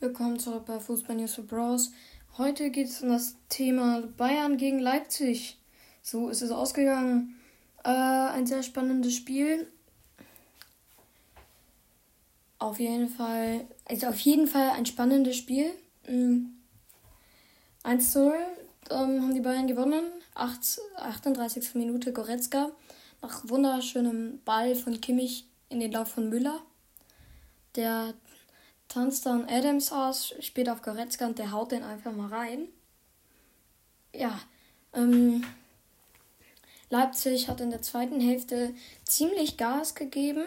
Willkommen zurück bei Fußball News for Bros. Heute geht es um das Thema Bayern gegen Leipzig. So ist es ausgegangen. Äh, ein sehr spannendes Spiel. Auf jeden Fall, also auf jeden Fall ein spannendes Spiel. Mhm. 1 zu 0 ähm, haben die Bayern gewonnen. 8, 38. Minute Goretzka. Nach wunderschönem Ball von Kimmich in den Lauf von Müller. Der tanzt dann Adams aus, spielt auf Goretzka und der haut den einfach mal rein. Ja, ähm, Leipzig hat in der zweiten Hälfte ziemlich Gas gegeben.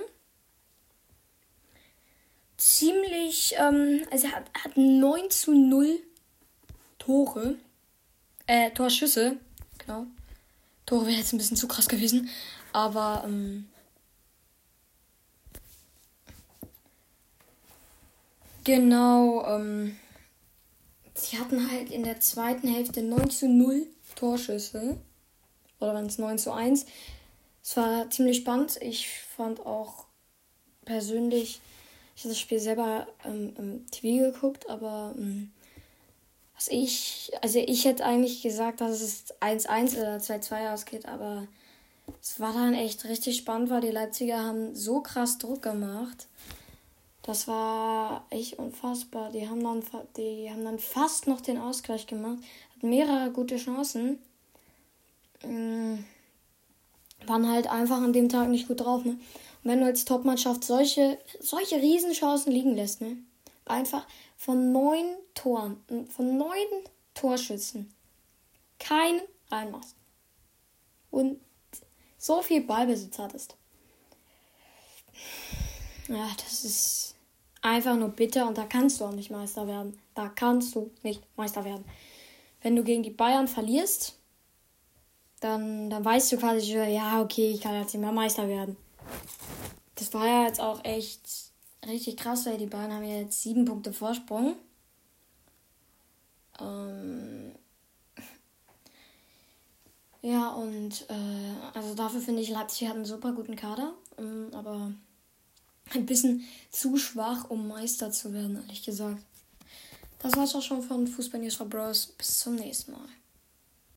Ziemlich, ähm, also er hat, hat 9 zu 0 Tore. Äh, Torschüsse. Genau. Tore wäre jetzt ein bisschen zu krass gewesen. Aber, ähm, Genau, ähm, sie hatten halt in der zweiten Hälfte 9 zu 0 Torschüsse. Oder waren es 9 zu 1. Es war ziemlich spannend. Ich fand auch persönlich, ich habe das Spiel selber ähm, im TV geguckt, aber ähm, was ich, also ich hätte eigentlich gesagt, dass es 1-1 oder 2-2 ausgeht, aber es war dann echt richtig spannend, weil die Leipziger haben so krass Druck gemacht. Das war echt unfassbar. Die haben dann, die haben dann fast noch den Ausgleich gemacht. Hatten mehrere gute Chancen. Ähm, waren halt einfach an dem Tag nicht gut drauf. Ne? Und wenn du als Topmannschaft solche, solche Riesenchancen liegen lässt, ne? einfach von neun Toren, von neun Torschützen, keinen reinmachst. Und so viel Ballbesitz hattest. Ja, das ist einfach nur bitter und da kannst du auch nicht Meister werden. Da kannst du nicht Meister werden. Wenn du gegen die Bayern verlierst, dann, dann weißt du quasi schon, ja, okay, ich kann jetzt nicht mehr Meister werden. Das war ja jetzt auch echt richtig krass, weil die Bayern haben ja jetzt sieben Punkte Vorsprung. Ähm ja, und äh, also dafür finde ich, Leipzig hat einen super guten Kader. Ähm, aber ein bisschen zu schwach, um Meister zu werden, ehrlich gesagt. Das war's auch schon von Fußball News for Bros. Bis zum nächsten Mal.